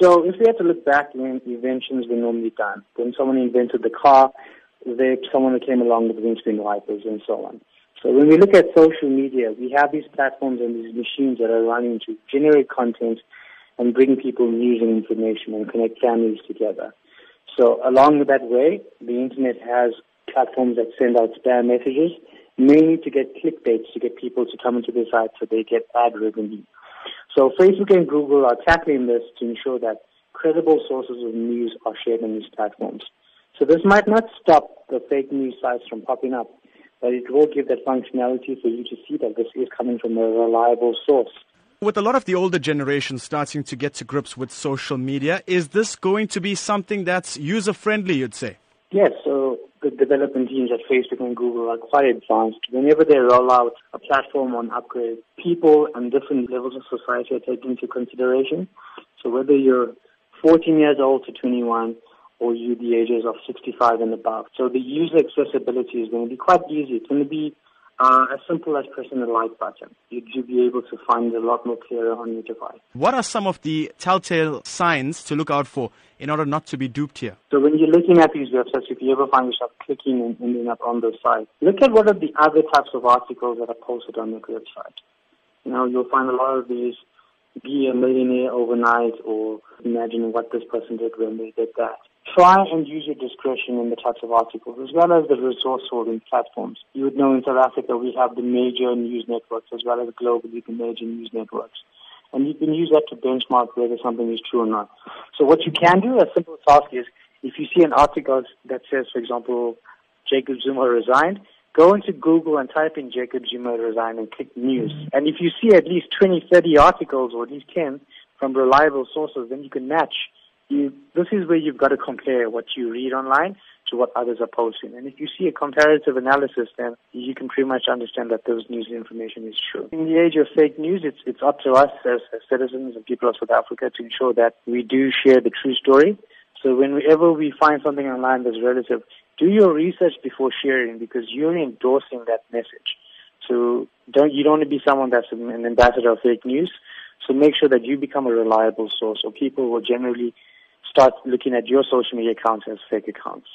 So if we had to look back when inventions were normally done, when someone invented the car, there someone came along with windscreen wipers and so on. So when we look at social media, we have these platforms and these machines that are running to generate content and bring people news and information and connect families together. So along that way, the internet has platforms that send out spam messages, mainly to get clickbaits, to get people to come into their site so they get ad revenue. So Facebook and Google are tackling this to ensure that credible sources of news are shared on these platforms. So this might not stop the fake news sites from popping up, but it will give that functionality for you to see that this is coming from a reliable source. With a lot of the older generation starting to get to grips with social media, is this going to be something that's user friendly, you'd say? Yes, so development teams at Facebook and Google are quite advanced. Whenever they roll out a platform on upgrade, people and different levels of society are taken into consideration. So whether you're 14 years old to 21, or you the ages of 65 and above. So the user accessibility is going to be quite easy. It's going to be uh, as simple as pressing the like button. You'd be able to find a lot more clearer on your device. What are some of the telltale signs to look out for in order not to be duped here? So when you're looking at these websites, if you ever find yourself clicking and ending up on those sites, look at what are the other types of articles that are posted on your website. You know, you'll find a lot of these be a millionaire overnight or imagine what this person did when they did that try and use your discretion in the types of articles as well as the resource holding platforms. You would know in South Africa we have the major news networks as well as globally the major news networks. And you can use that to benchmark whether something is true or not. So what you can do, a simple task is, if you see an article that says, for example, Jacob Zuma resigned, go into Google and type in Jacob Zuma resigned and click news. And if you see at least 20, 30 articles or at least 10 from reliable sources, then you can match you, this is where you've got to compare what you read online to what others are posting. And if you see a comparative analysis, then you can pretty much understand that those news information is true. In the age of fake news, it's, it's up to us as, as citizens and people of South Africa to ensure that we do share the true story. So whenever we find something online that's relative, do your research before sharing because you're endorsing that message. So don't, you don't want to be someone that's an ambassador of fake news. So make sure that you become a reliable source or people will generally start looking at your social media accounts as fake accounts.